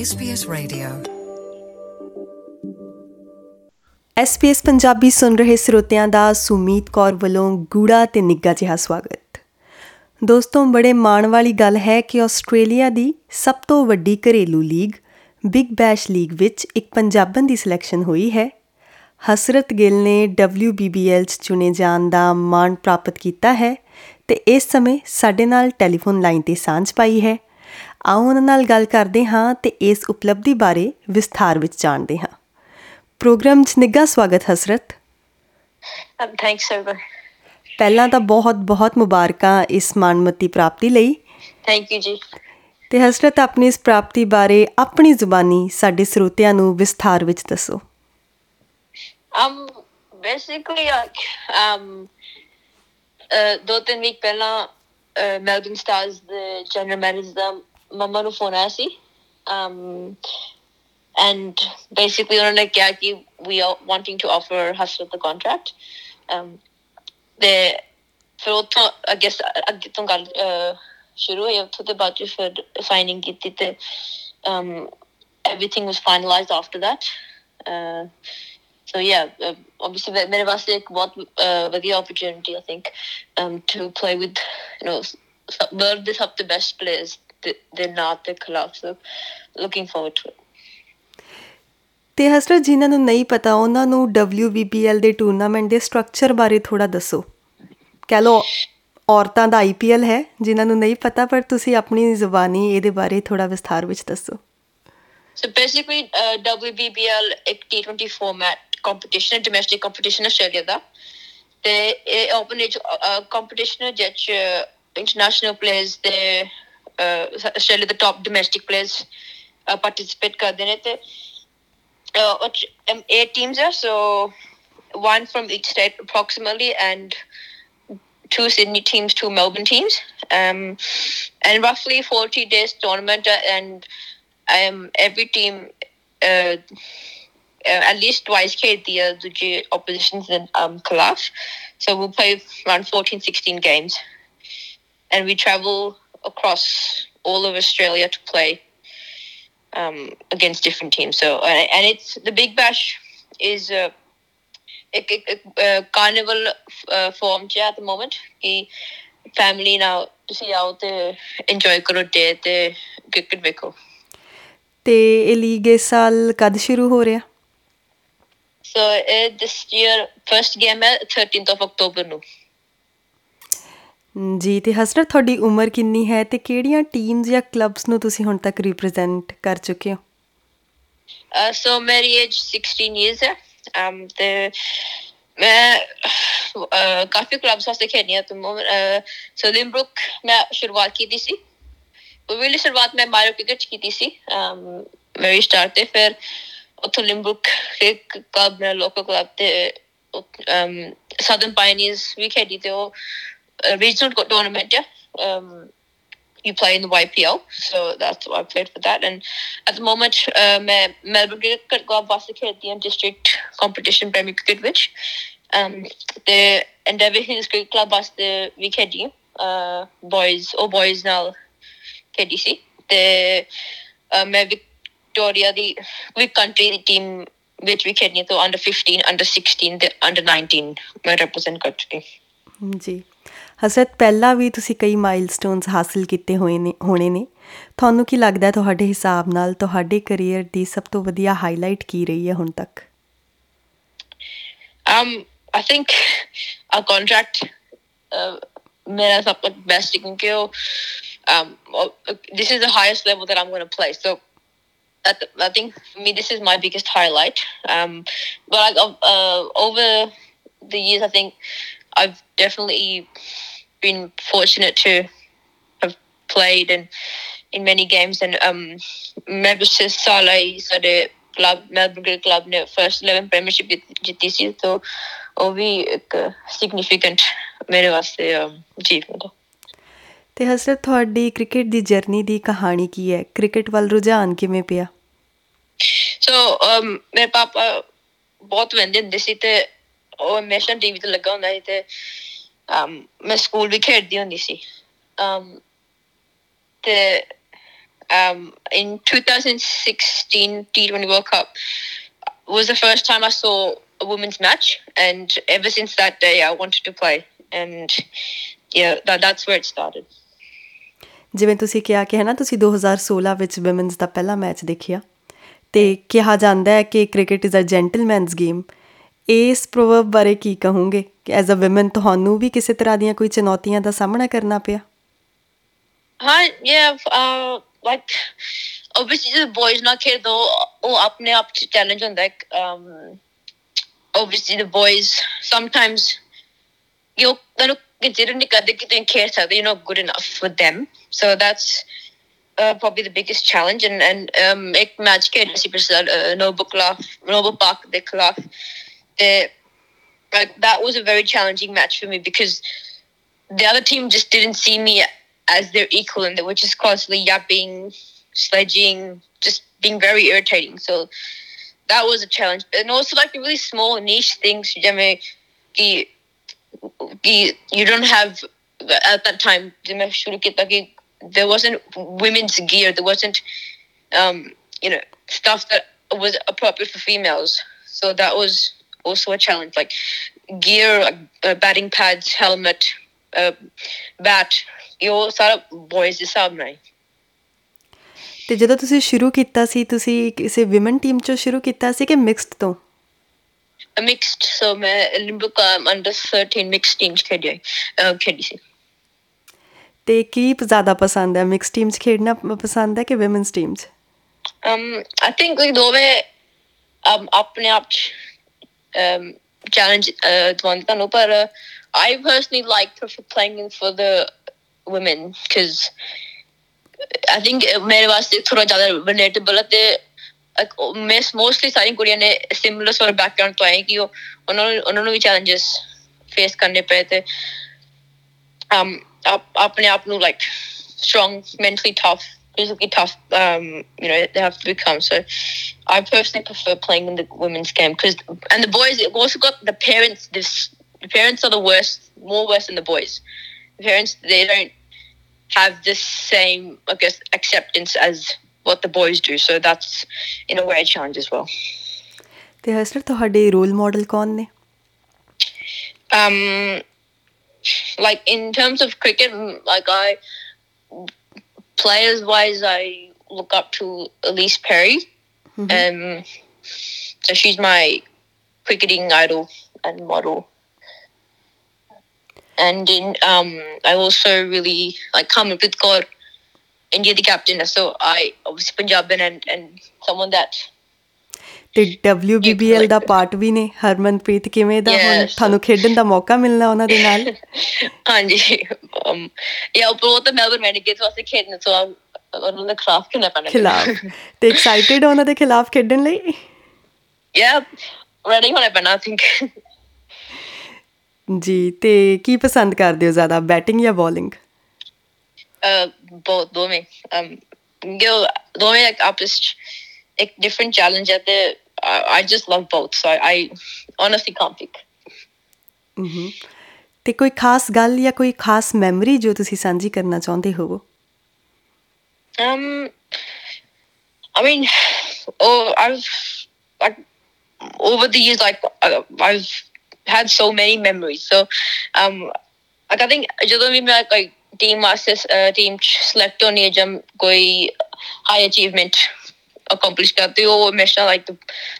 SBS Radio. SBS Punjabi ਸੁਣ ਰਹੇ ਸਰੋਤਿਆਂ ਦਾ ਸੁਮੀਤ ਕੌਰ ਵੱਲੋਂ ਗੂੜਾ ਤੇ ਨਿੱਘਾ ਜਿਹਾ ਸਵਾਗਤ। ਦੋਸਤੋ, ਬੜੇ ਮਾਣ ਵਾਲੀ ਗੱਲ ਹੈ ਕਿ ਆਸਟ੍ਰੇਲੀਆ ਦੀ ਸਭ ਤੋਂ ਵੱਡੀ ਘਰੇਲੂ ਲੀਗ ਬਿਗ ਬੈਸ਼ ਲੀਗ ਵਿੱਚ ਇੱਕ ਪੰਜਾਬਣ ਦੀ ਸਿਲੈਕਸ਼ਨ ਹੋਈ ਹੈ। ਹਸਰਤ ਗਿੱਲ ਨੇ WBBL 'ਚ ਚੁਣੇ ਜਾਣ ਦਾ ਮਾਣ ਪ੍ਰਾਪਤ ਕੀਤਾ ਹੈ ਤੇ ਇਸ ਸਮੇਂ ਸਾਡੇ ਨਾਲ ਟੈਲੀਫੋਨ ਲਾਈਨ ਤੇ ਸਾਂਝ ਪਾਈ ਹੈ। ਆਓ ਉਹਨਾਂ ਨਾਲ ਗੱਲ ਕਰਦੇ ਹਾਂ ਤੇ ਇਸ ਉਪਲਬਧੀ ਬਾਰੇ ਵਿਸਥਾਰ ਵਿੱਚ ਜਾਣਦੇ ਹਾਂ ਪ੍ਰੋਗਰਾਮ 'ਚ ਨਿੱਘਾ ਸਵਾਗਤ ਹਸਰਤ thanks, Soba. ਪਹਿਲਾਂ ਤਾਂ ਬਹੁਤ-ਬਹੁਤ ਮੁਬਾਰਕਾਂ ਇਸ ਮਾਣਮੱਤੀ ਪ੍ਰਾਪਤੀ ਲਈ Thank you, G. ਤੇ ਹਸਰਤ ਆਪਣੀ ਇਸ ਪ੍ਰਾਪਤੀ ਬਾਰੇ ਆਪਣੀ ਜ਼ੁਬਾਨੀ ਸਾਡੇ ਸਰੋਤਿਆਂ ਨੂੰ ਵਿਸਥਾਰ ਵਿੱਚ ਦੱਸੋ Um, basically, um, ਦੋ ਤਿੰਨ ਵੀਕ ਪਹਿਲਾਂ ਮੈਲਬਨ ਸਟਾਰਸ ਦੇ general manager mama phone um, and basically on a day we are wanting to offer Hasrat the contract um, they I guess अग्गे तो गल शुरू हुई to the budget for signing it. It uh, um, everything was finalized after that uh, so yeah uh, obviously us like what uh, was the opportunity I think um, to play with you know world is up the best players ਦੇ ਦੇ ਨਾਲ ਦੇ ਖਿਲਾਫ so looking forward to it. ਤੇ ਹਸਰਤ ਜਿਨ੍ਹਾਂ ਨੂੰ ਨਹੀਂ ਪਤਾ ਉਹਨਾਂ ਨੂੰ WBPL ਦੇ ਟੂਰਨਾਮੈਂਟ ਦੇ ਸਟਰਕਚਰ ਬਾਰੇ ਥੋੜਾ ਦੱਸੋ। ਕਹ ਲੋ ਔਰਤਾਂ ਦਾ IPL ਹੈ ਜਿਨ੍ਹਾਂ ਨੂੰ ਨਹੀਂ ਪਤਾ ਪਰ ਤੁਸੀਂ ਆਪਣੀ ਜ਼ੁਬਾਨੀ ਇਹਦੇ ਬਾਰੇ ਥੋੜਾ ਵਿਸਥਾਰ ਵਿੱਚ ਦੱਸੋ। So basically, uh, WBBL ਇੱਕ T20 format competition ਹੈ domestic competition ਆਸਟ੍ਰੇਲੀਆ ਦਾ। ਤੇ ਇਹ open age uh, competition ਹੈ ਜਿਹ 'ਚ Uh, especially the top domestic players uh, participate कर देने थे eight teams are so one from each state approximately and two Sydney teams, two Melbourne teams, um, and roughly 40 days tournament. Uh, and um, every team at least twice खेलती है the oppositions in um, So we play around 14, 16 games. And we travel across all of Australia to play um, against different teams. So, uh, and it's the Big Bash is uh, ਇੱਕ ਇੱਕ carnival farm ਚ at the moment ਕਿ family ਨਾਲ ਤੁਸੀਂ ਆਓ ਤੇ enjoy ਕਰੋ ਡੇ ਤੇ ਕ੍ਰਿਕਟ ਵੇਖੋ ਤੇ ਇਹ ਲੀਗ ਇਸ ਸਾਲ ਕਦ ਸ਼ੁਰੂ ਹੋ ਰਿਹਾ ਸੋ ਇਹ ਦਿਸ ਈਅਰ ਫਰਸਟ ਗੇਮ ਹੈ 13th of October ਨੂੰ ਜੀ ਤੇ ਹਸਰਤ ਤੁਹਾਡੀ ਉਮਰ ਕਿੰਨੀ ਹੈ ਤੇ ਕਿਹੜੀਆਂ ਟੀਮਸ ਜਾਂ ਕਲੱਬਸ ਨੂੰ ਤੁਸੀਂ ਹੁਣ ਤੱਕ ਰਿਪਰੈਜ਼ੈਂਟ ਕਰ ਚੁੱਕੇ ਹੋ? ਸੋ ਮੇਰੀ ਏਜ 16 ਇਅਰਸ ਹੈ। um ਤੇ ਮੈਂ ਅਹ, ਕਾਫੀ ਕਲੱਬਸ ਵਾਸਤੇ ਖੇਡੀ ਹਾਂ। ਤੁਮ ਸੋ ਲਿੰਬਰੁਕ ਮੈਂ ਸ਼ੁਰੂਆਤ ਕੀਤੀ ਸੀ। ਉਹ ਵੀ ਸ਼ੁਰੂਆਤ ਮੈਂ ਮਾਰੋ ਕ੍ਰਿਕਟ ਚ ਕੀਤੀ ਸੀ। um ਮੇਰੀ ਸਟਾਰਟ ਤੇ ਫਿਰ ਉੱਥੋਂ ਲਿੰਬਰੁਕ ਇੱਕ ਕਲੱਬ ਮੇਰਾ ਲੋਕਲ ਕਲੱਬ ਤੇ um ਸਾਊਥਰਨ ਪਾਇਨੀਅਰਸ ਵੀ ਖੇਡੀ ਤੇ ਉਹ regional got Dona Um, you play in the YPL, so that's why I played for that. And at the moment, um, Melbourne Cricket got Vasakhe at the district competition Premier Cricket, which um, the Endeavour Hills Cricket Club was the VKD, uh, boys, or boys now KDC. The um, Victoria, the Greek country the team, which we can, so under 15, under 16, the under 19 represent country. Mm, जी ਹਸਰਤ ਪਹਿਲਾਂ ਵੀ ਤੁਸੀਂ ਕਈ milestones ਹਾਸਲ ਕੀਤੇ ਹੋਏ ਨੇ ਹੋਣੇ ਨੇ ਤੁਹਾਨੂੰ ਕੀ ਲੱਗਦਾ ਹੈ ਤੁਹਾਡੇ ਹਿਸਾਬ ਨਾਲ ਤੁਹਾਡੇ ਕੈਰੀਅਰ ਦੀ ਸਭ ਤੋਂ ਵਧੀਆ ਹਾਈਲਾਈਟ ਕੀ ਰਹੀ ਹੈ ਹੁਣ ਤੱਕ Um, I think our contract, uh, made us up the best you can go. Um, well, uh, this is the highest level that I'm going to play. So, at the, I think for me, this is my biggest highlight. Um, but like, uh, uh, over the years, I think I've definitely been fortunate to have played in in many games and um, member Saleh ਸਾਡੇ club Melbourne cricket club ਨੇ first 11 premiership ਜਿੱਤੀ ਸੀ ਤਾਂ ਉਹ ਵੀ ਇੱਕ significant ਮੇਰੇ ਵਾਸਤੇ achievement ਹੈ ਤੇ ਹਸਰਤ ਤੁਹਾਡੀ ਕ੍ਰਿਕਟ ਦੀ ਜਰਨੀ ਦੀ ਕਹਾਣੀ ਕੀ ਹੈ? ਕ੍ਰਿਕਟ ਵੱਲ ਰੁਝਾਨ ਕਿਵੇਂ ਪਿਆ? ਸੋ ਮੇਰੇ ਪਾਪਾ ਬਹੁਤ ਵੰਦੇ ਹੁੰਦੇ ਸੀ ਤੇ ਉਹ ਹਮੇਸ਼ਾ ਟੀਵੀ ਤੇ ਲੱਗਾ ਹੁੰਦਾ ਸੀ ਤੇ um, ਮੈਂ ਸਕੂਲ ਵੀ ਖੇਡਦੀ ਹੁੰਦੀ ਸੀ um, ਤੇ um, in 2016 T20 World Cup was the first time I saw a women's match, and ever since that day, I wanted to play, and yeah, that, that's where it started. ਜਿਵੇਂ ਤੁਸੀਂ ਕਿਹਾ ਕਿ ਹੈ ਨਾ ਤੁਸੀਂ 2016 ਵਿੱਚ womens ਦਾ ਪਹਿਲਾ match ਦੇਖਿਆ ਤੇ ਕਿਹਾ ਜਾਂਦਾ ਹੈ ਕਿ cricket is a gentleman's game ਇਸ ਪ੍ਰੋਵਰਬ ਬਾਰੇ ਕੀ ਕਹੋਗੇ ਕਿ ਐਜ਼ ਅ ਔਮਨ ਤੁਹਾਨੂੰ ਵੀ ਕਿਸੇ ਤਰ੍ਹਾਂ ਦੀਆਂ ਕੋਈ ਚੁਣੌਤੀਆਂ ਦਾ ਸਾਹਮਣਾ ਕਰਨਾ ਪਿਆ ਹਾਂ yeah uh, like obviously the boys not ਖੇਡ ਦੋ ਉਹ ਆਪਣੇ ਆਪ ਚ ਚੈਲੰਜ ਹੁੰਦਾ ਹੈ um obviously the boys sometimes you ਤੁਹਾਨੂੰ consider ਨਹੀਂ ਕਰਦੇ ਕਿ ਤੁਸੀਂ ਖੇਡ ਸਕਦੇ you're not good enough for them so that's uh, probably the biggest challenge and and um ਇੱਕ ਮੈਚ ਖੇਡਿਆ ਸੀ ਪਿਛਲਾ ਨੋਬਲ ਖਿਲਾਫ ਨੋਬਲ ਪਾਕ ਦੇ ਖਿਲਾਫ ਤੇ like that was a very challenging match for me because the other team just didn't see me as their equal and they were just constantly yapping, sledging, just being very irritating. So that was a challenge. And also like the really small niche things, you don't have at that time there wasn't women's gear, there wasn't um, you know, stuff that was appropriate for females. So that was also a challenge. Like gear, uh, batting pads, helmet, uh, bat, ਇਹ ਸਾਰਾ ਬॉयਜ਼ ਦੇ ਹਿਸਾਬ ਨਾਲ ਤੇ ਜਦੋਂ ਤੁਸੀਂ ਸ਼ੁਰੂ ਕੀਤਾ ਸੀ ਤੁਸੀਂ ਕਿਸੇ ਔਮਨ ਟੀਮ ਚੋਂ ਸ਼ੁਰੂ ਕੀਤਾ ਸੀ ਕਿ ਮਿਕਸਡ ਤੋਂ? ਮਿਕਸਡ ਸੋ ਮੈਂ ਲਿੰਬਕ ਅੰਡਰ 13 ਮਿਕਸਡ ਟੀਮਸ ਖੇਡੀ ਖੇਡੀ ਸੀ। ਤੇ ਕੀ ਜ਼ਿਆਦਾ ਪਸੰਦ ਹੈ? ਮਿਕਸ ਟੀਮ 'ਚ ਖੇਡਣਾ ਪਸੰਦ ਹੈ ਕਿ ਔਮਨਸ ਟੀਮ 'ਚ um i think like ਦੋਵੇਂ um ਆਪਣੇ ਆਪ um challenge ਦਵਾਉਂਦੇ ਤੁਹਾਨੂੰ ਪਰ I personally like prefer playing for the women because I think ਮੇਰੇ ਵਾਸਤੇ ਥੋੜਾ ਜ਼ਿਆਦਾ ਰਿਲੇਟੇਬਲ ਹੈ ਤੇ ਮੈਂ ਮੋਸਟਲੀ ਸਾਰੀ ਕੁੜੀਆਂ ਨੇ ਸਿਮਿਲਰ ਸੋਰ ਬੈਕਗ੍ਰਾਉਂਡ ਤੋਂ ਆਏ ਕਿ ਉਹ ਉਹਨਾਂ ਨੂੰ ਉਹਨਾਂ ਨੂੰ ਵੀ ਚੈਲੰਜਸ ਫੇਸ ਕਰਨੇ ਪਏ ਤੇ um ਆਪਣੇ ਆਪ ਨੂੰ like strong mentally tough physically tough um you know they have to become so i personally prefer playing in the women's game because and the boys also got the parents this the parents are the worst more worse than the boys the parents they don't have the same i guess acceptance as what the boys do so that's in a way a challenge as well ਤੇ ਹਸਰ ਤੁਹਾਡੇ role model ਕੌਣ ਨੇ um like in terms of cricket like i players wise i look up to elise perry Mhm. um so she's my cricketing idol and model and in um i also really like come with god india the captain so i obviously punjaban and and someone that ਤੇ WBBL ਦਾ part ਵੀ ਨੇ ਹਰਮਨਪ੍ਰੀਤ ਕਿਵੇਂ ਦਾ ਹੁਣ Yes. ਤੁਹਾਨੂੰ ਖੇਡਣ ਦਾ ਮੌਕਾ ਮਿਲਣਾ ਉਹਨਾਂ ਦੇ ਨਾਲ ਹਾਂਜੀ um yeah but ਉਹ ਤਾਂ ਮੈਲਬਨ ਮੈਡੀਕੇਟ ਵਾਸਤੇ ਖੇਡਣ ਸੋ ਉਹਨਾਂ ਦੇ ਖਿਲਾਫ ਖੇਡਣਾ ਪੈਣਾ ਖਿਲਾਫ। ਤੇ ਐਕਸਾਈਟਿਡ ਉਹਨਾਂ ਦੇ ਖਿਲਾਫ ਖੇਡਣ ਲਈ? Yeah ready ਹੋਣਾ ਪੈਣਾ i think ਜੀ ਤੇ ਕੀ ਪਸੰਦ ਕਰਦੇ ਹੋ ਜ਼ਿਆਦਾ ਬੈਟਿੰਗ ਜਾਂ ਬੋਲਿੰਗ both ਦੋਵੇਂ। um ਗਿਲ ਦੋਵੇਂ like ਆਪਸ ਇੱਕ different challenge ਹੈ ਤੇ just love both so I, I honestly can't pick. ਹਮਮ ਤੇ ਕੋਈ ਖਾਸ ਗੱਲ ਜਾਂ ਕੋਈ ਖਾਸ ਮੈਮਰੀ ਜੋ ਤੁਸੀਂ ਸਾਂਝੀ ਕਰਨਾ ਚਾਹੁੰਦੇ ਹੋ Um, I mean, oh, I've like over the years, like uh, I've had so many memories. So, um, like I think ਜਦੋਂ ਵੀ ਮੈਂ like team ਵਾਸਤੇ uh, team select ਹੋਣੀ ਹੈ ਜਦ ਕੋਈ high achievement accomplish ਕਰਦੇ ਹੋ ਉਹ ਹਮੇਸ਼ਾ like the,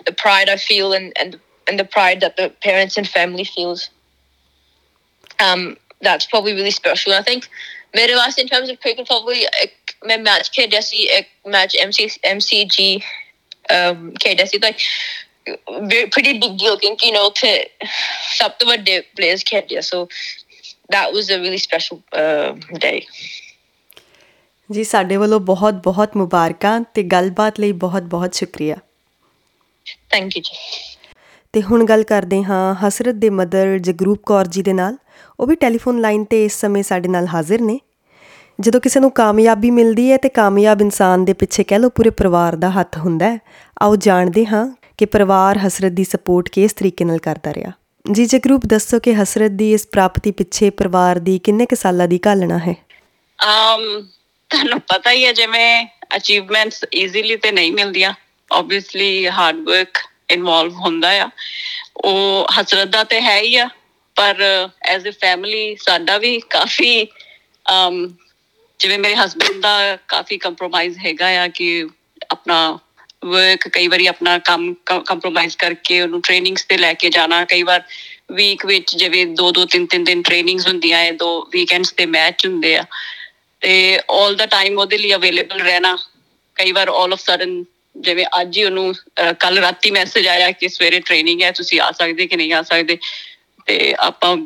the pride I feel and and and the pride that the parents and family feels. Um, that's probably really special. And I think ਮੇਰੇ ਵਾਸਤੇ in terms of cricket probably ਇੱਕ ਮੈਂ match ਖੇਡਿਆ ਸੀ ਇੱਕ match MCG um ਖੇਡਿਆ ਸੀ very pretty big deal ਕਿਉਂਕਿ you know ਤੇ ਸਭ ਤੋਂ ਵੱਡੇ players ਖੇਡਿਆ so that was a really special uh, day. ਜੀ ਸਾਡੇ ਵੱਲੋਂ ਬਹੁਤ ਬਹੁਤ ਮੁਬਾਰਕਾਂ ਤੇ ਗੱਲਬਾਤ ਲਈ ਬਹੁਤ ਬਹੁਤ ਸ਼ੁਕਰੀਆ। Thank you ਜੀ। ਤੇ ਹੁਣ ਗੱਲ ਕਰਦੇ ਹਾਂ ਹਸਰਤ ਦੇ ਮਦਰ ਜਗਰੂਪ ਕੌਰ ਜੀ ਦੇ ਨਾਲ। ਉਹ ਵੀ ਟੈਲੀਫੋਨ ਲਾਈਨ ਤੇ ਇਸ ਸਮੇਂ ਸਾਡੇ ਨਾਲ ਹਾਜ਼ਰ ਨੇ। ਜਦੋਂ ਕਿਸੇ ਨੂੰ ਕਾਮਯਾਬੀ ਮਿਲਦੀ ਹੈ ਤੇ ਕਾਮਯਾਬ ਇਨਸਾਨ ਦੇ ਪਿੱਛੇ ਕਹਿ ਲਓ ਪੂਰੇ ਪਰਿਵਾਰ ਦਾ ਹੱਥ ਹੁੰਦਾ ਹੈ ਆਓ ਜਾਣਦੇ ਹਾਂ ਕਿ ਪਰਿਵਾਰ ਹਸਰਤ ਦੀ ਸਪੋਰਟ ਕਿਸ ਤਰੀਕੇ ਨਾਲ ਕਰਦਾ ਰਿਹਾ। ਜੀ ਜਗਰੂਪ ਦੱਸੋ ਕਿ ਹਸਰਤ ਦੀ ਇਸ ਪ੍ਰਾਪਤੀ ਪਿੱਛੇ ਪਰਿਵਾਰ ਦੀ ਕਿੰਨੇ ਕੁ ਸਾਲਾਂ ਦੀ ਘਾਲਣਾ ਹੈ? Um, ਤੁਹਾਨੂੰ ਪਤਾ ਹੀ ਹੈ ਜਿਵੇਂ ਅਚੀਵਮੈਂਟਸ ਈਜ਼ੀਲੀ ਤੇ ਨਹੀਂ ਮਿਲਦੀਆਂ। ਆਬਵੀਅਸਲੀ ਹਾਰਡ ਵਰਕ ਇਨਵੋਲਵ ਹੁੰਦਾ ਆ। ਉਹ ਹਸਰਤ ਦਾ ਤੇ ਹੈ ਹੀ ਆ ਪਰ ਐਜ਼ ਅ ਫੈਮਿਲੀ ਸਾਡਾ ਵੀ ਕਾਫੀ ਅਮ ਜਿਵੇਂ ਮੇਰੇ ਹਸਬੰਡ ਦਾ ਕਾਫੀ ਕੰਪਰੋਮਾਈਜ਼ ਹੈਗਾ ਆ ਕਿ ਆਪਣਾ ਵਰਕ ਕਈ ਵਾਰੀ ਆਪਣਾ ਕੰਮ ਕੰਪਰੋਮਾਈਜ਼ ਕਰਕੇ ਉਹਨੂੰ ਟ੍ਰੇਨਿੰਗਸ ਤੇ ਲੈ ਕੇ ਜਾਣਾ, ਕਈ ਵਾਰ ਵੀਕ ਵਿੱਚ ਜਿਵੇਂ ਦੋ ਦੋ, ਤਿੰਨ ਤਿੰਨ ਦਿਨ ਟ੍ਰੇਨਿੰਗਸ ਹੁੰਦੀਆਂ ਐ, ਦੋ ਵੀਕਐਂਡਸ ਤੇ ਮੈਚ ਹੁੰਦੇ ਆ। ਤੇ 올 ਦਾ ਟਾਈਮ ਉਹਦੇ ਲਈ ਅਵੇਲੇਬਲ ਰਹਿਣਾ, ਕਈ ਵਾਰ 올 ਆਫ ਸਡਨ ਜਿਵੇਂ ਅੱਜ ਹੀ ਉਹਨੂੰ ਕੱਲ ਰਾਤੀ ਮੈਸੇਜ ਆਇਆ ਕਿ ਸਵੇਰੇ ਟ੍ਰੇਨਿੰਗ ਹੈ ਤੁਸੀਂ ਆ ਸਕਦੇ ਕਿ ਨਹੀਂ ਆ ਸਕਦੇ? ਤੇ ਆਪਾਂ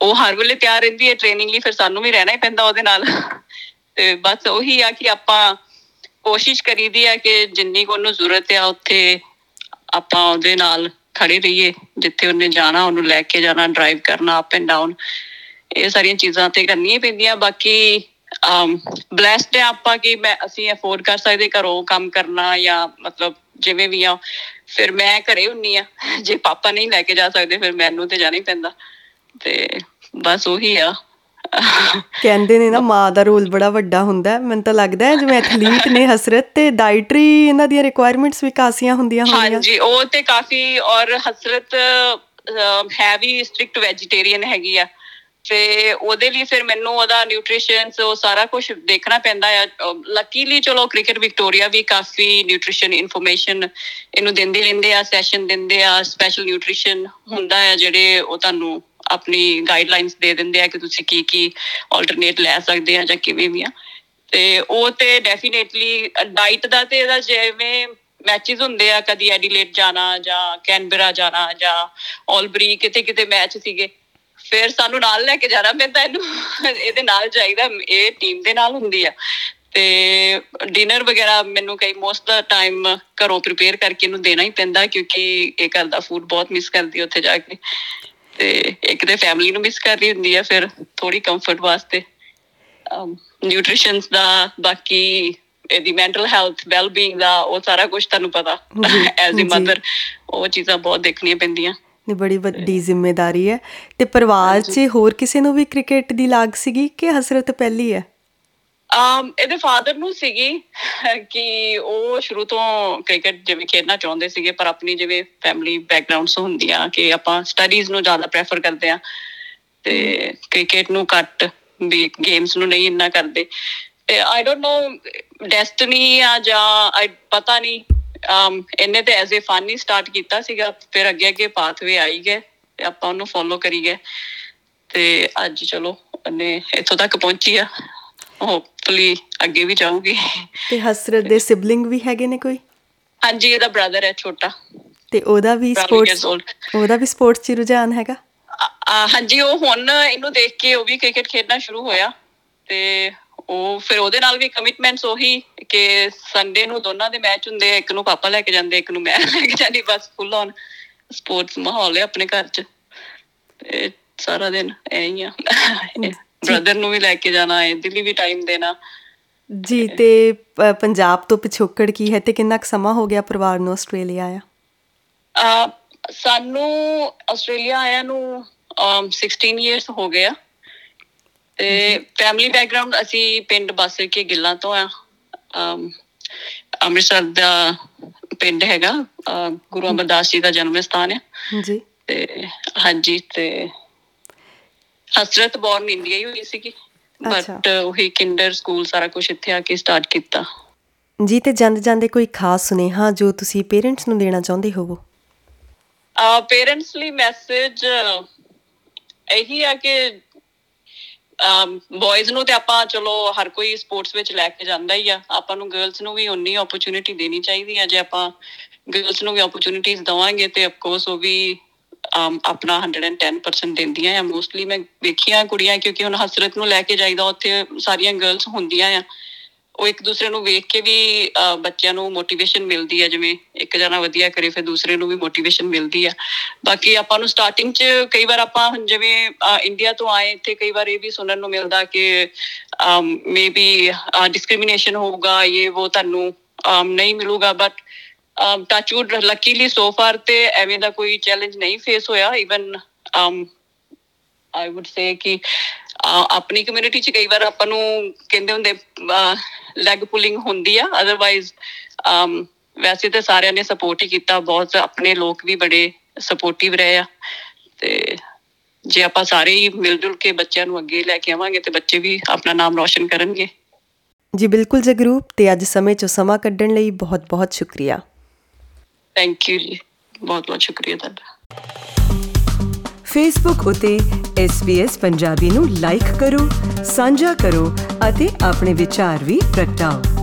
ਉਹ ਹਰ ਵੇਲੇ ਤਿਆਰ ਰਹਿੰਦੀ ਹੈ ਟ੍ਰੇਨਿੰਗ ਲਈ ਫਿਰ ਸਾਨੂੰ ਵੀ ਰਹਿਣਾ ਹੀ ਪੈਂਦਾ ਉਹਦੇ ਨਾਲ। ਤੇ ਬਸ ਉਹੀ ਆ ਕਿ ਆਪਾਂ ਕੋਸ਼ਿਸ਼ ਕਰੀਦੀ ਆ ਕਿ ਜਿੰਨੀ ਕੋ ਉਹਨੂੰ ਜ਼ਰੂਰਤ ਆ, ਉੱਥੇ ਆਪਾਂ ਉਹਦੇ ਨਾਲ ਖੜੇ ਰਹੀਏ, ਜਿੱਥੇ ਉਹਨੇ ਜਾਣਾ, ਉਹਨੂੰ ਲੈ ਕੇ ਜਾਣਾ ਡਰਾਈਵ ਕਰਨਾ ਅਪ ਐਂਡ ਡਾਊਨ ਇਹ ਸਾਰੀਆਂ ਚੀਜ਼ਾਂ ਤੇ ਕਰਨੀਆਂ ਪੈਂਦੀਆਂ। ਬਾਕੀ, ਅਮ ਬlesed ਹੈ ਆਪਾਂ ਕਿ ਮੈਂ, ਅਸੀਂ ਅਫੋਰਡ ਕਰ ਸਕਦੇ, ਘਰੋਂ ਕੰਮ ਕਰਨਾ ਜਾਂ ਮਤਲਬ ਜਿਵੇਂ ਵੀ ਆ। ਫਿਰ ਮੈਂ ਘਰੇ ਹੁੰਨੀ ਆ। ਜੇ ਪਾਪਾ ਨਹੀਂ ਲੈ ਕੇ ਜਾ ਸਕਦੇ, ਫਿਰ ਮੈਨੂੰ ਤੇ ਜਾਣਾ ਹੀ ਪੈਂਦਾ। ਤੇ ਬਸ ਉਹੀ ਆ। ਕਹਿੰਦੇ ਨੇ ਨਾ ਮਾਂ ਦਾ ਰੋਲ ਬੜਾ ਵੱਡਾ ਹੁੰਦਾ ਹੈ। ਮੈਨੂੰ ਤਾਂ ਲੱਗਦਾ ਹੈ ਜਿਵੇਂ ਐਥਲੀਟ ਨੇ ਹਸਰਤ ਤੇ ਡਾਈਟਰੀ ਇਹਨਾਂ ਦੀਆਂ ਰਿਕੁਆਇਰਮੈਂਟਸ ਵੀ ਕਾਸੀਆਂ ਹੁੰਦੀਆਂ ਹੋਣਗੀਆਂ। ਹਾਂਜੀ, ਉਹ ਤੇ ਕਾਫੀ ਔਰ ਹਸਰਤ ਹੈ ਵੀ ਸਟ੍ਰਿਕਟ ਵੈਜੀਟੇਰੀਅਨ ਹੈਗੀ ਆ। ਤੇ ਉਹਦੇ ਲਈ ਫਿਰ ਮੈਨੂੰ ਉਹਦਾ ਨਿਊਟ੍ਰੀਸ਼ਨਸ ਉਹ ਸਾਰਾ ਕੁਝ ਦੇਖਣਾ ਪੈਂਦਾ ਆ। ਲੱਕੀਲੀ ਚਲੋ ਕ੍ਰਿਕਟ ਵਿਕਟੋਰੀਆ ਵੀ ਕਾਫੀ ਨਿਊਟ੍ਰੀਸ਼ਨ ਇਨਫੋਰਮੇਸ਼ਨ ਇਹਨੂੰ ਦਿੰਦੇ ਰਹਿੰਦੇ ਆ ਸੈਸ਼ਨ ਦਿੰਦੇ ਆ ਸਪੈਸ਼ਲ ਨਿਊਟ੍ਰੀਸ਼ਨ ਹੁੰਦਾ ਆ ਜਿਹੜੇ ਉਹ ਤੁਹਾਨੂੰ ਆਪਣੀ ਗਾਈਡਲਾਈਨਸ ਦੇ ਦਿੰਦੇ ਆ ਕਿ ਤੁਸੀਂ ਕੀ ਕੀ ਆਲਟਰਨੇਟ ਲੈ ਸਕਦੇ ਆ ਜਾਂ ਕਿਵੇਂ ਵੀ ਆ। ਤੇ ਉਹ ਤੇ ਡੈਫੀਨੇਟਲੀ ਡਾਈਟ ਦਾ ਤੇ ਇਹਦਾ ਜਿਵੇਂ ਮੈਚਸ ਹੁੰਦੇ ਆ, ਕਦੀ ਐਡੀਲੇਟ ਜਾਣਾ ਜਾਂ ਕੈਨਬਰਾ ਜਾਣਾ ਜਾਂ ਆਲਬਰੀ ਕਿਤੇ ਕਿਤੇ ਮੈਚ ਸੀਗੇ। ਫਿਰ ਸਾਨੂੰ ਨਾਲ ਲੈ ਕੇ ਜਾਣਾ ਪੈਂਦਾ ਇਹਨੂੰ। ਇਹਦੇ ਨਾਲ ਜਾਈਦਾ, ਇਹ ਟੀਮ ਦੇ ਨਾਲ ਹੁੰਦੀ ਆ। ਤੇ ਡਿਨਰ ਵਗੈਰਾ ਮੈਨੂੰ ਕਈ ਮੋਸਟ ਦਾ ਟਾਈਮ ਘਰੋਂ ਪ੍ਰਿਪੇਅਰ ਕਰਕੇ ਇਹਨੂੰ ਦੇਣਾ ਹੀ ਪੈਂਦਾ ਕਿਉਂਕਿ ਇਹ ਘਰ ਦਾ ਫੂਡ ਬਹੁਤ ਮਿਸ ਕਰਦੀ ਉੱਥੇ ਜਾ ਕੇ। ਤੇ ਇੱਕ ਤੇ ਫੈਮਿਲੀ ਨੂੰ ਮਿਸ ਕਰ ਰਹੀ ਹੁੰਦੀ ਆ ਫਿਰ ਥੋੜੀ ਕੰਫਰਟ ਵਾਸਤੇ ਨਿਊਟ੍ਰੀਸ਼ਨਸ ਦਾ ਬਾਕੀ ਇਹਦੀ ਮੈਂਟਲ ਹੈਲਥ ਵੈਲ ਬੀਇੰਗ ਦਾ ਉਹ ਸਾਰਾ ਕੁਝ ਤੁਹਾਨੂੰ ਪਤਾ ਐਜ਼ ਅ ਮਦਰ ਉਹ ਚੀਜ਼ਾਂ ਬਹੁਤ ਦੇਖਣੀਆਂ ਪੈਂਦੀਆਂ। ਨੇ ਬੜੀ ਵੱਡੀ ਜ਼ਿੰਮੇਵਾਰੀ ਹੈ। ਤੇ ਪਰਿਵਾਰ 'ਚ ਹੋਰ ਕਿਸੇ ਨੂੰ ਵੀ ਕ੍ਰਿਕਟ ਦੀ ਲਾਗ ਸੀਗੀ ਕਿ ਹਸਰਤ ਪਹਿਲੀ ਹੈ? ਇਹਦੇ ਫਾਦਰ ਨੂੰ ਸੀਗੀ ਕਿ ਉਹ ਸ਼ੁਰੂ ਤੋਂ ਕ੍ਰਿਕਟ ਜਿਵੇਂ ਖੇਡਣਾ ਚਾਹੁੰਦੇ ਸੀਗੇ, ਪਰ ਆਪਣੀ ਜਿਵੇਂ ਫੈਮਿਲੀ ਬੈਕਗ੍ਰਾਉਂਡਸ ਹੁੰਦੀਆਂ ਕਿ ਆਪਾਂ ਸਟੱਡੀਜ਼ ਨੂੰ ਜ਼ਿਆਦਾ ਪ੍ਰੈਫਰ ਕਰਦੇ ਆ ਤੇ ਕ੍ਰਿਕਟ ਨੂੰ ਘੱਟ ਵੀ ਗੇਮਸ ਨੂੰ ਨਹੀਂ ਇੰਨਾ ਕਰਦੇ। ਤੇ ਆਈ ਡੋਨਟ ਨੋ ਡੈਸਟਨੀ ਆ ਜਾਂ ਆਈ ਪਤਾ ਨਹੀਂ, ਅਮ ਇਹਨੇ ਤੇ ਐਜ਼ ਅ ਫਨ ਹੀ ਸਟਾਰਟ ਕੀਤਾ ਸੀਗਾ, ਫਿਰ ਅੱਗੇ ਅੱਗੇ ਪਾਥਵੇ ਆਈ ਗਏ ਤੇ ਆਪਾਂ ਉਹਨੂੰ ਫੋਲੋ ਕਰੀ ਗਏ। ਤੇ ਅੱਜ ਚਲੋ ਉਹਨੇ ਇੱਥੋਂ ਤੱਕ ਪਹੁੰਚੀ ਆ। ਹੋਪਫੁਲੀ ਅੱਗੇ ਵੀ ਜਾਊਗੀ। ਤੇ ਹਸਰਤ ਦੇ ਸਿਬਲਿੰਗ ਵੀ ਹੈਗੇ ਨੇ ਕੋਈ? ਹਾਂਜੀ ਇਹਦਾ ਬ੍ਰਦਰ ਹੈ ਛੋਟਾ। ਤੇ ਉਹਦਾ ਵੀ ਸਪੋਰਟਸ ਉਹਦਾ ਵੀ ਸਪੋਰਟਸ 'ਚ ਰੁਝਾਨ ਹੈਗਾ? ਹਾਂਜੀ ਉਹ ਹੁਣ ਇਹਨੂੰ ਦੇਖ ਕੇ ਉਹ ਵੀ ਕ੍ਰਿਕਟ ਖੇਡਣਾ ਸ਼ੁਰੂ ਹੋਇਆ। ਤੇ ਉਹ ਫਿਰ ਉਹਦੇ ਨਾਲ ਵੀ ਕਮਿਟਮੈਂਟਸ ਉਹੀ ਕਿ ਸੰਡੇ ਨੂੰ ਦੋਨਾਂ ਦੇ ਮੈਚ ਹੁੰਦੇ ਇੱਕ ਨੂੰ ਪਾਪਾ ਲੈ ਕੇ ਜਾਂਦੇ ਇੱਕ ਨੂੰ ਮੈਂ ਲੈ ਕੇ ਜਾਂਦੀ ਬਸ ਫੁੱਲ ਔਨ ਸਪੋਰਟਸ ਮਾਹੌਲ ਹੈ ਆਪਣੇ ਘਰ 'ਚ। ਤੇ ਸਾਰਾ ਦਿਨ ਐ ਹੀ ਆ। ਬ੍ਰਦਰ ਨੂੰ ਵੀ ਲੈ ਕੇ ਜਾਣਾ ਹੈ ਦਿੱਲੀ ਵੀ ਟਾਈਮ ਦੇਣਾ। ਜੀ ਤੇ ਪੰਜਾਬ ਤੋਂ ਪਿਛੋਕੜ ਕੀ ਹੈ ਤੇ ਕਿੰਨਾ ਕੁ ਸਮਾਂ ਹੋ ਗਿਆ ਪਰਿਵਾਰ ਨੂੰ ਆਸਟ੍ਰੇਲੀਆ ਆਇਆ? ਆ ਸਾਨੂੰ ਆਸਟ੍ਰੇਲੀਆ ਆਇਆ ਨੂੰ 16 ਇਅਰਸ ਹੋ ਗਏ ਆ ਤੇ ਫੈਮਿਲੀ ਬੈਕਗ੍ਰਾਉਂਡ ਅਸੀਂ ਪਿੰਡ ਬਾਸਰ ਕੇ ਗਿੱਲਾਂ ਤੋਂ ਆ। ਅੰਮ੍ਰਿਤਸਰ ਦਾ ਪਿੰਡ ਹੈਗਾ। ਗੁਰੂ ਅਮਰਦਾਸ ਜੀ ਦਾ ਜਨਮ ਸਥਾਨ ਹੈ ਜੀ। ਤੇ ਹਾਂਜੀ ਤੇ ਹਸਰਤ ਬੌਰਨ ਇੰਡੀਆ ਹੀ ਹੋਈ ਸੀਗੀ ਬਟ ਉਹੀ ਕਿੰਡਰ ਸਕੂਲ ਸਾਰਾ ਕੁਝ ਇੱਥੇ ਆ ਕੇ ਸਟਾਰਟ ਕੀਤਾ। ਜੀ ਤੇ ਜਾਂਦੇ ਜਾਂਦੇ ਕੋਈ ਖਾਸ ਸੁਨੇਹਾ ਜੋ ਤੁਸੀਂ ਪੇਰੈਂਟਸ ਨੂੰ ਦੇਣਾ ਚਾਹੁੰਦੇ ਹੋਵੋ? ਆ ਪੇਰੈਂਟਸ ਲਈ ਮੈਸੇਜ ਇਹੀ ਆ ਕਿ ਬॉयਜ਼ ਨੂੰ ਤੇ ਆਪਾਂ ਚਲੋ ਹਰ ਕੋਈ ਸਪੋਰਟਸ ਵਿੱਚ ਲੈ ਕੇ ਜਾਂਦਾ ਹੀ ਆ। ਆਪਾਂ ਨੂੰ ਗਰਲਸ ਨੂੰ ਵੀ ਉਨੀ ਓਪਰਚ्युनिटी ਦੇਣੀ ਚਾਹੀਦੀ ਆ। ਜੇ ਆਪਾਂ ਗਰਲਸ ਨੂੰ ਵੀ ਓਪਰਚ्युनिटीज ਦਵਾਂਗੇ ਤੇ ਆਫ ਕੋਰਸ ਉਹ ਵੀ ਆਪਣਾ 110% ਦਿੰਦੀਆਂ ਆ। ਮੋਸਟਲੀ ਮੈਂ ਵੇਖੀਆਂ ਕੁੜੀਆਂ ਕਿਉਂਕਿ ਹੁਣ ਹਸਰਤ ਨੂੰ ਲੈ ਕੇ ਜਾਈਦਾ, ਉੱਥੇ ਸਾਰੀਆਂ ਗਰਲਸ ਹੁੰਦੀਆਂ ਆ। ਉਹ ਇੱਕ ਦੂਸਰੇ ਨੂੰ ਵੇਖ ਕੇ ਵੀ ਬੱਚਿਆਂ ਨੂੰ ਮੋਟੀਵੇਸ਼ਨ ਮਿਲਦੀ ਹੈ ਜਿਵੇਂ ਇੱਕ ਜਣਾ ਵਧੀਆ ਕਰੇ, ਫਿਰ ਦੂਸਰੇ ਨੂੰ ਵੀ ਮੋਟੀਵੇਸ਼ਨ ਮਿਲਦੀ ਆ। ਬਾਕੀ ਆਪਾਂ ਨੂੰ ਸਟਾਰਟਿੰਗ 'ਚ ਕਈ ਵਾਰ ਆਪਾਂ ਹੁਣ ਜਿਵੇਂ ਇੰਡੀਆ ਤੋਂ ਆਏ, ਇੱਥੇ ਕਈ ਵਾਰ ਇਹ ਵੀ ਸੁਣਨ ਨੂੰ ਮਿਲਦਾ ਕਿ ਮੇਬੀ ਡਿਸਕ੍ਰਿਮੀਨੇਸ਼ਨ ਹੋਊਗਾ, ਇਹ, ਉਹ ਤੁਹਾਨੂੰ ਨਹੀਂ ਮਿਲੂਗਾ but touchwood luckily so far ਤੇ ਐਵੇਂ ਦਾ ਕੋਈ ਚੈਲੰਜ ਨਹੀਂ ਫੇਸ ਹੋਇਆ। ਇਵਨ ਆਈ ਊਡ ਸੇ ਕਿ ਆਪਣੀ ਕਮਿਊਨਿਟੀ 'ਚ ਕਈ ਵਾਰ ਆਪਾਂ ਨੂੰ ਕਹਿੰਦੇ ਹੁੰਦੇ ਲੈਗ ਪੁਲਿੰਗ ਹੁੰਦੀ ਆ। ਅਦਰਵਾਈਜ਼ ਵੈਸੇ ਤਾਂ ਸਾਰਿਆਂ ਨੇ ਸਪੋਰਟ ਹੀ ਕੀਤਾ। ਬਹੁਤ ਆਪਣੇ ਲੋਕ ਵੀ ਬੜੇ ਸਪੋਰਟਿਵ ਰਹੇ ਆ। ਤੇ ਜੇ ਆਪਾਂ ਸਾਰੇ ਹੀ ਮਿਲ ਜੁਲ ਕੇ ਬੱਚਿਆਂ ਨੂੰ ਅੱਗੇ ਲੈ ਕੇ ਆਵਾਂਗੇ, ਤੇ ਬੱਚੇ ਵੀ ਆਪਣਾ ਨਾਮ ਰੌਸ਼ਨ ਕਰਨਗੇ। ਜੀ, ਬਿਲਕੁਲ ਜਗਰੂਪ ਤੇ ਅੱਜ ਸਮੇਂ ਚੋਂ ਸਮਾਂ ਕੱਢਣ ਲਈ ਬਹੁਤ-ਬਹੁਤ ਸ਼ੁਕਰੀਆ। ਥੈਂਕ ਯੂ ਜੀ ਬਹੁਤ-ਬਹੁਤ ਸ਼ੁਕਰੀਆ ਤੁਹਾਡਾ। ਫੇਸਬੁੱਕ ਉਤੇ SBS ਪੰਜਾਬੀ ਨੂੰ ਲਾਈਕ ਕਰੋ, ਸਾਂਝਾ ਕਰੋ ਅਤੇ ਆਪਣੇ ਵਿਚਾਰ ਵੀ ਪ੍ਰਗਟਾਓ।